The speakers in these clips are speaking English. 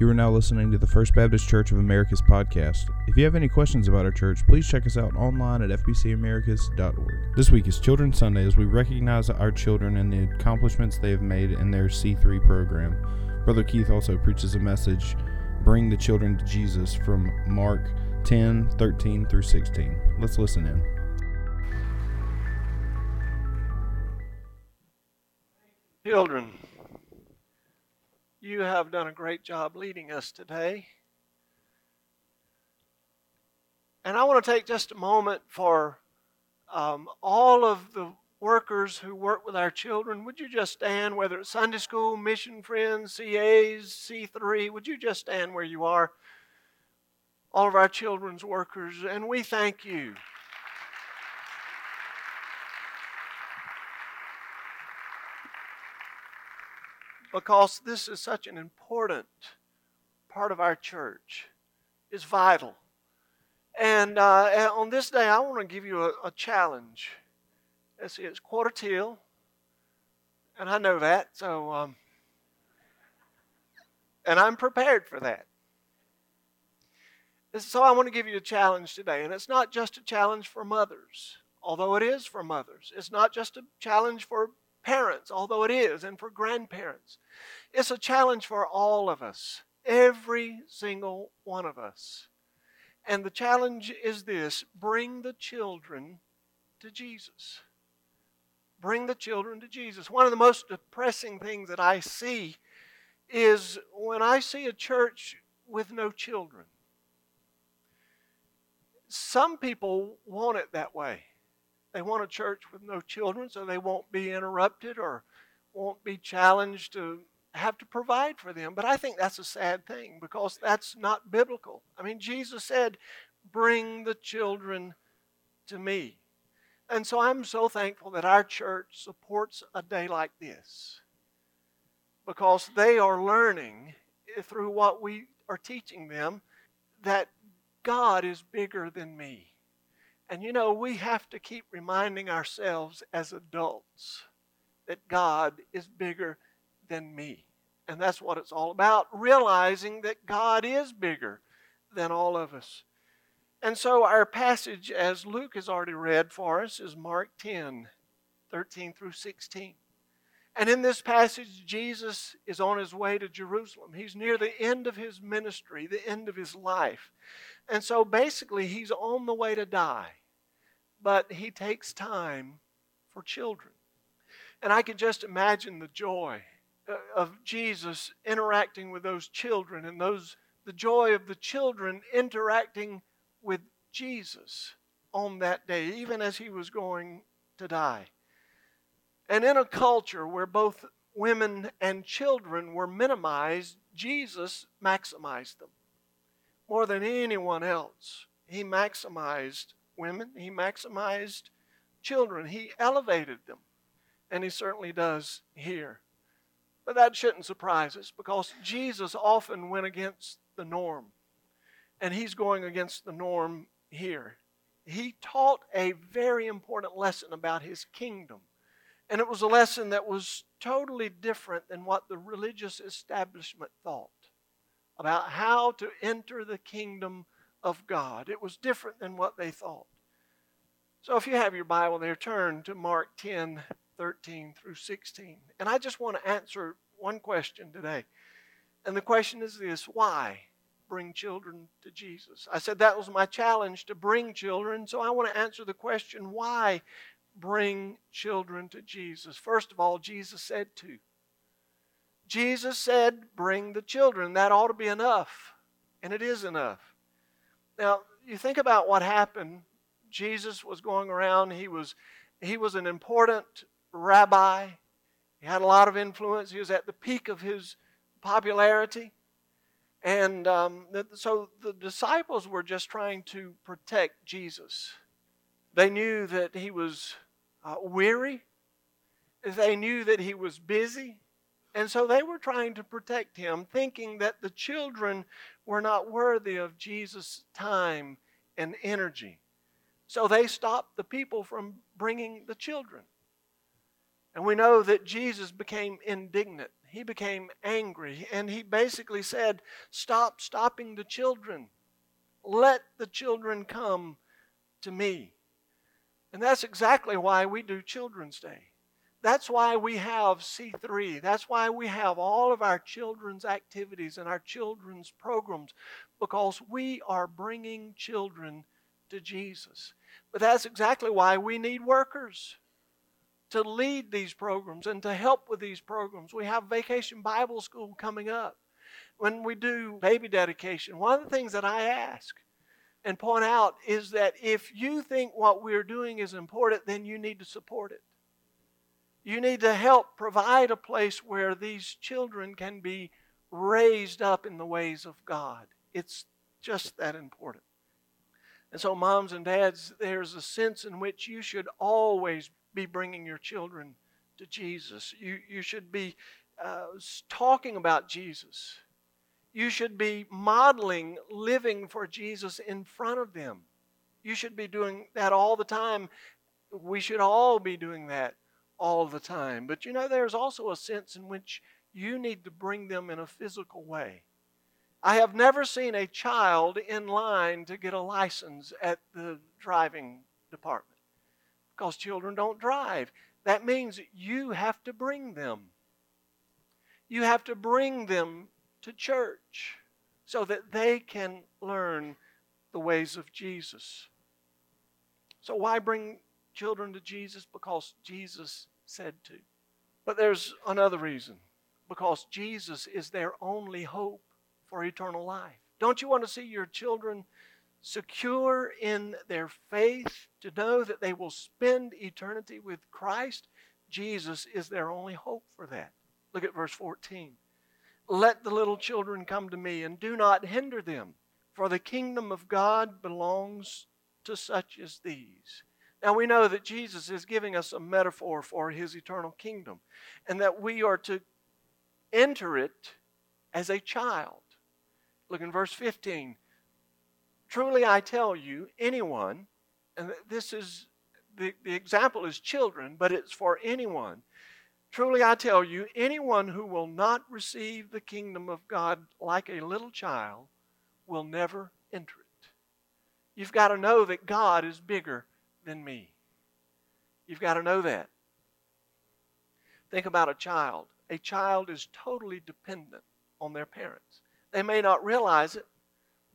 You are now listening to the First Baptist Church of Americus podcast. If you have any questions about our church, please check us out online at fbcamericus.org. This week is Children's Sunday as we recognize our children and the accomplishments they have made in their C3 program. Brother Keith also preaches a message, Bring the Children to Jesus, from Mark 10 13 through 16. Let's listen in. Children, you have done a great job leading us today. And I want to take just a moment for um, all of the workers who work with our children. Would you just stand, whether it's Sunday school, mission friends, CAs, C3, would you just stand where you are? All of our children's workers, and we thank you. Because this is such an important part of our church. It's vital. And uh, on this day, I want to give you a, a challenge. Let's it's quarter till, and I know that, so, um, and I'm prepared for that. So I want to give you a challenge today, and it's not just a challenge for mothers, although it is for mothers. It's not just a challenge for parents, although it is, and for grandparents. It's a challenge for all of us, every single one of us. And the challenge is this bring the children to Jesus. Bring the children to Jesus. One of the most depressing things that I see is when I see a church with no children. Some people want it that a church with no children so they won't be interrupted or won't be challenged to have to provide for them. But I think that's a sad thing because that's not biblical. I mean, Jesus said, Bring the children to me. And so I'm so thankful that our church supports a day like this because they are learning through what we are teaching them that God is bigger than me. And you know, we have to keep reminding ourselves as adults that God is bigger than me. And that's what it's all about realizing that God is bigger than all of us. And so, our passage, as Luke has already read for us, is Mark 10 13 through 16. And in this passage, Jesus is on his way to Jerusalem. He's near the end of his ministry, the end of his life. And so basically, he's on the way to die, but he takes time for children. And I can just imagine the joy uh, of Jesus interacting with those children and those the joy of the children interacting with Jesus on that day, even as he was going to die. And in a culture where both women and children were minimized, Jesus maximized them more than anyone else. He maximized women, he maximized children, he elevated them. And he certainly does here. But that shouldn't surprise us because Jesus often went against the norm. And he's going against the norm here. He taught a very important lesson about his kingdom. And it was a lesson that was totally different than what the religious establishment thought about how to enter the kingdom of God. It was different than what they thought. So if you have your Bible there, turn to Mark 10 13 through 16. And I just want to answer one question today. And the question is this why bring children to Jesus? I said that was my challenge to bring children. So I want to answer the question why bring children to Jesus? First of all, Jesus said to. Jesus said, Bring the children. That ought to be enough. And it is enough. Now, you think about what happened. Jesus was going around, he was, he was an important rabbi. He had a lot of influence. He was at the peak of his popularity. And um, so the disciples were just trying to protect Jesus. They knew that he was uh, weary, they knew that he was busy. And so they were trying to protect him, thinking that the children were not worthy of Jesus' time and energy. So they stopped the people from bringing the children. And we know that Jesus became indignant. He became angry and he basically said, Stop stopping the children. Let the children come to me. And that's exactly why we do Children's Day. That's why we have C3. That's why we have all of our children's activities and our children's programs, because we are bringing children to Jesus. But that's exactly why we need workers to lead these programs and to help with these programs. We have Vacation Bible School coming up. When we do baby dedication, one of the things that I ask and point out is that if you think what we're doing is important, then you need to support it. You need to help provide a place where these children can be raised up in the ways of God. It's just that important. And so, moms and dads, there's a sense in which you should always be bringing your children to Jesus. You, you should be uh, talking about Jesus. You should be modeling living for Jesus in front of them. You should be doing that all the time. We should all be doing that all the time. But you know, there's also a sense in which you need to bring them in a physical way. I have never seen a child in line to get a license at the driving department because children don't drive. That means you have to bring them. You have to bring them to church so that they can learn the ways of Jesus. So, why bring children to Jesus? Because Jesus said to. But there's another reason because Jesus is their only hope for eternal life. Don't you want to see your children secure in their faith to know that they will spend eternity with Christ? Jesus is their only hope for that. Look at verse 14. Let the little children come to me and do not hinder them, for the kingdom of God belongs to such as these. Now we know that Jesus is giving us a metaphor for his eternal kingdom and that we are to enter it as a child. Look in verse 15. Truly I tell you, anyone, and this is the, the example is children, but it's for anyone. Truly I tell you, anyone who will not receive the kingdom of God like a little child will never enter it. You've got to know that God is bigger than me. You've got to know that. Think about a child. A child is totally dependent on their parents. They may not realize it,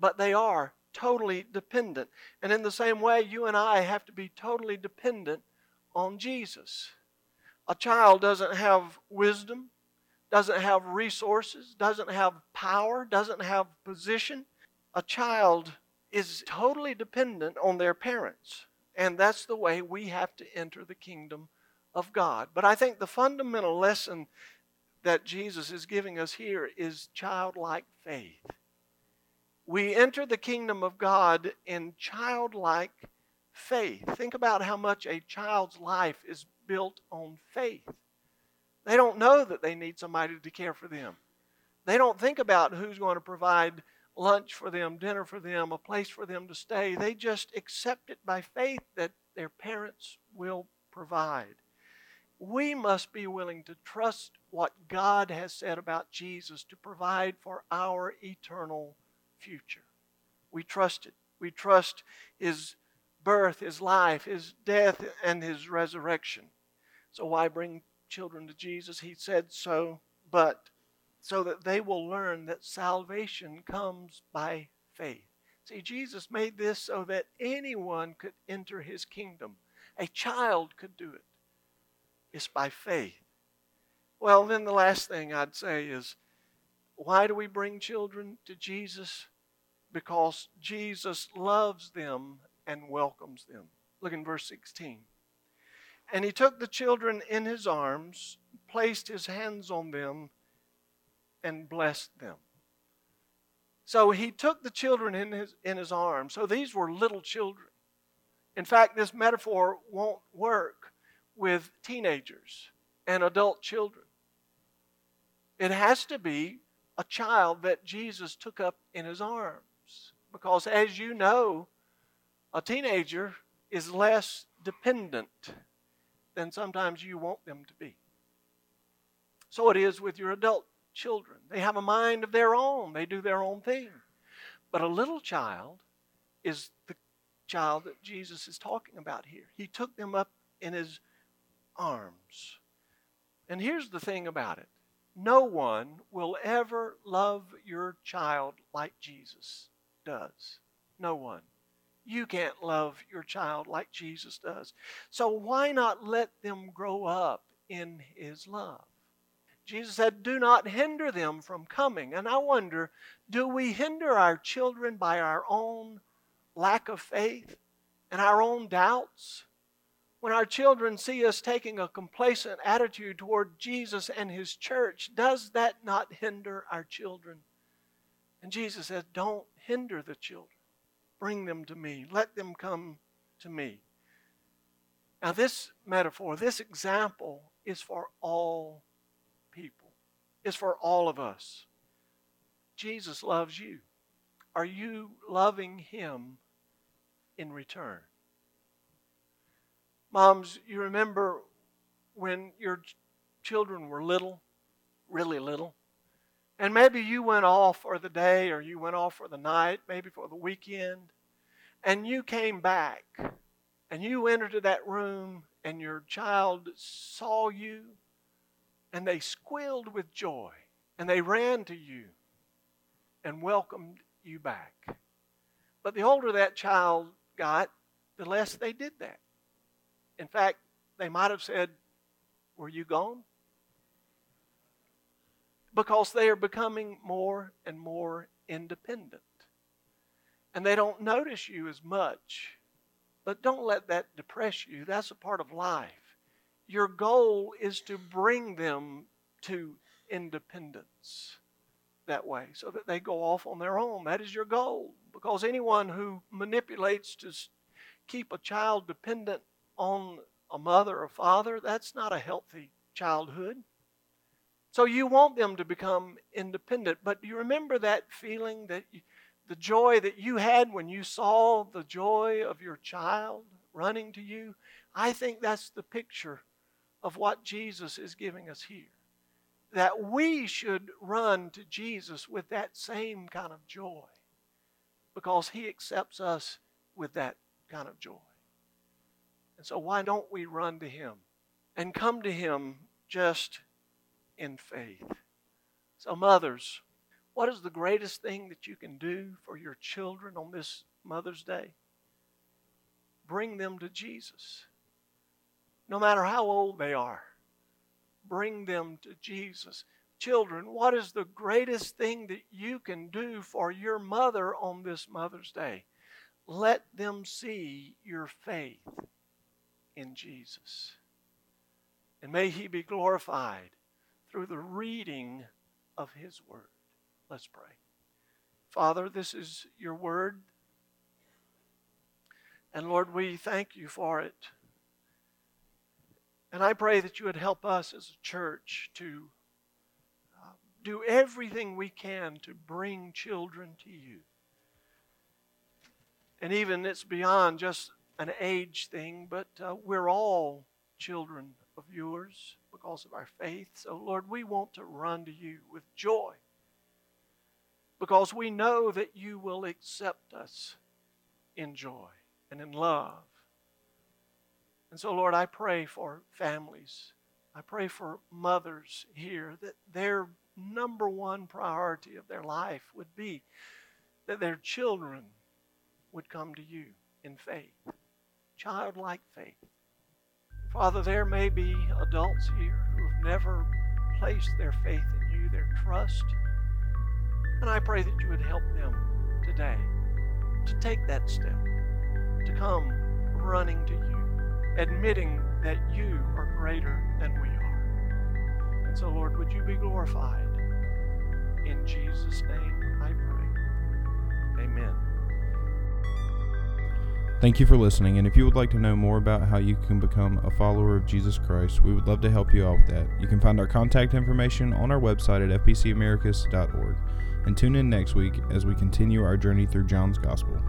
but they are totally dependent. And in the same way, you and I have to be totally dependent on Jesus. A child doesn't have wisdom, doesn't have resources, doesn't have power, doesn't have position. A child is totally dependent on their parents. And that's the way we have to enter the kingdom of God. But I think the fundamental lesson that Jesus is giving us here is childlike faith. We enter the kingdom of God in childlike faith. Think about how much a child's life is built on faith. They don't know that they need somebody to care for them. They don't think about who's going to provide lunch for them, dinner for them, a place for them to stay. They just accept it by faith that their parents will provide. We must be willing to trust what God has said about Jesus to provide for our eternal future. We trust it. We trust His birth, His life, His death, and His resurrection. So, why bring children to Jesus? He said so, but so that they will learn that salvation comes by faith. See, Jesus made this so that anyone could enter his kingdom. A child could do it. It's by faith. Well, then the last thing I'd say is why do we bring children to Jesus? Because Jesus loves them and welcomes them. Look in verse 16. And he took the children in his arms, placed his hands on them, and blessed them. So he took the children in his, in his arms. So these were little children. In fact, this metaphor won't work with teenagers and adult children. It has to be a child that Jesus took up in his arms. Because as you know, a teenager is less dependent than sometimes you want them to be. So it is with your adult children. They have a mind of their own, they do their own thing. But a little child is the child that Jesus is talking about here. He took them up in his arms. And here's the thing about it no one will ever love your child like Jesus does. No one. You can't love your child like Jesus does. So why not let them grow up in his love? Jesus said, Do not hinder them from coming. And I wonder, do we hinder our children by our own lack of faith and our own doubts? When our children see us taking a complacent attitude toward Jesus and His church, does that not hinder our children? And Jesus said, Don't hinder the children. Bring them to me. Let them come to me. Now, this metaphor, this example, is for all people, is for all of us. Jesus loves you. Are you loving Him in return? Moms, you remember when your children were little, really little, and maybe you went off for the day or you went off for the night, maybe for the weekend, and you came back and you entered that room and your child saw you and they squealed with joy and they ran to you and welcomed you back. But the older that child got, the less they did that. In fact, they might have said, Were you gone? Because they are becoming more and more independent. And they don't notice you as much. But don't let that depress you. That's a part of life. Your goal is to bring them to independence that way so that they go off on their own. That is your goal. Because anyone who manipulates to keep a child dependent on a mother or father, that's not a healthy childhood. So you want them to become independent, but do you remember that feeling that you, the joy that you had when you saw the joy of your child running to you? I think that's the picture of what Jesus is giving us here. That we should run to Jesus with that same kind of joy because he accepts us with that kind of joy. And so, why don't we run to Him and come to Him just in faith? So, mothers, what is the greatest thing that you can do for your children on this Mother's Day? Bring them to Jesus. No matter how old they are, bring them to Jesus. Children, what is the greatest thing that you can do for your mother on this Mother's Day? Let them see your faith in Jesus. And may He be glorified through the reading of His Word. Let's pray. Father, this is your Word. And Lord, we thank you for it. And I pray that you would help us as a church to uh, do everything we can to bring children to you. And even it's beyond just an age thing, but uh, we're all children of yours because of our faith. So, Lord, we want to run to you with joy because we know that you will accept us in joy and in love. And so, Lord, I pray for families. I pray for mothers here that their number one priority of their life would be that their children would come to you in faith childlike faith. Father, there may be adults here who have never placed their faith in you, their trust. And I pray that you would help them today to take that step, to come running to you, admitting that you are greater than we are. And so, Lord, would you be glorified? In Jesus' name I pray. Amen. Thank you for listening, and if you would like to know more about how you can become a follower of Jesus Christ, we would love to help you out with that. You can find our contact information on our website at fbcamericus.org. And tune in next week as we continue our journey through John's Gospel.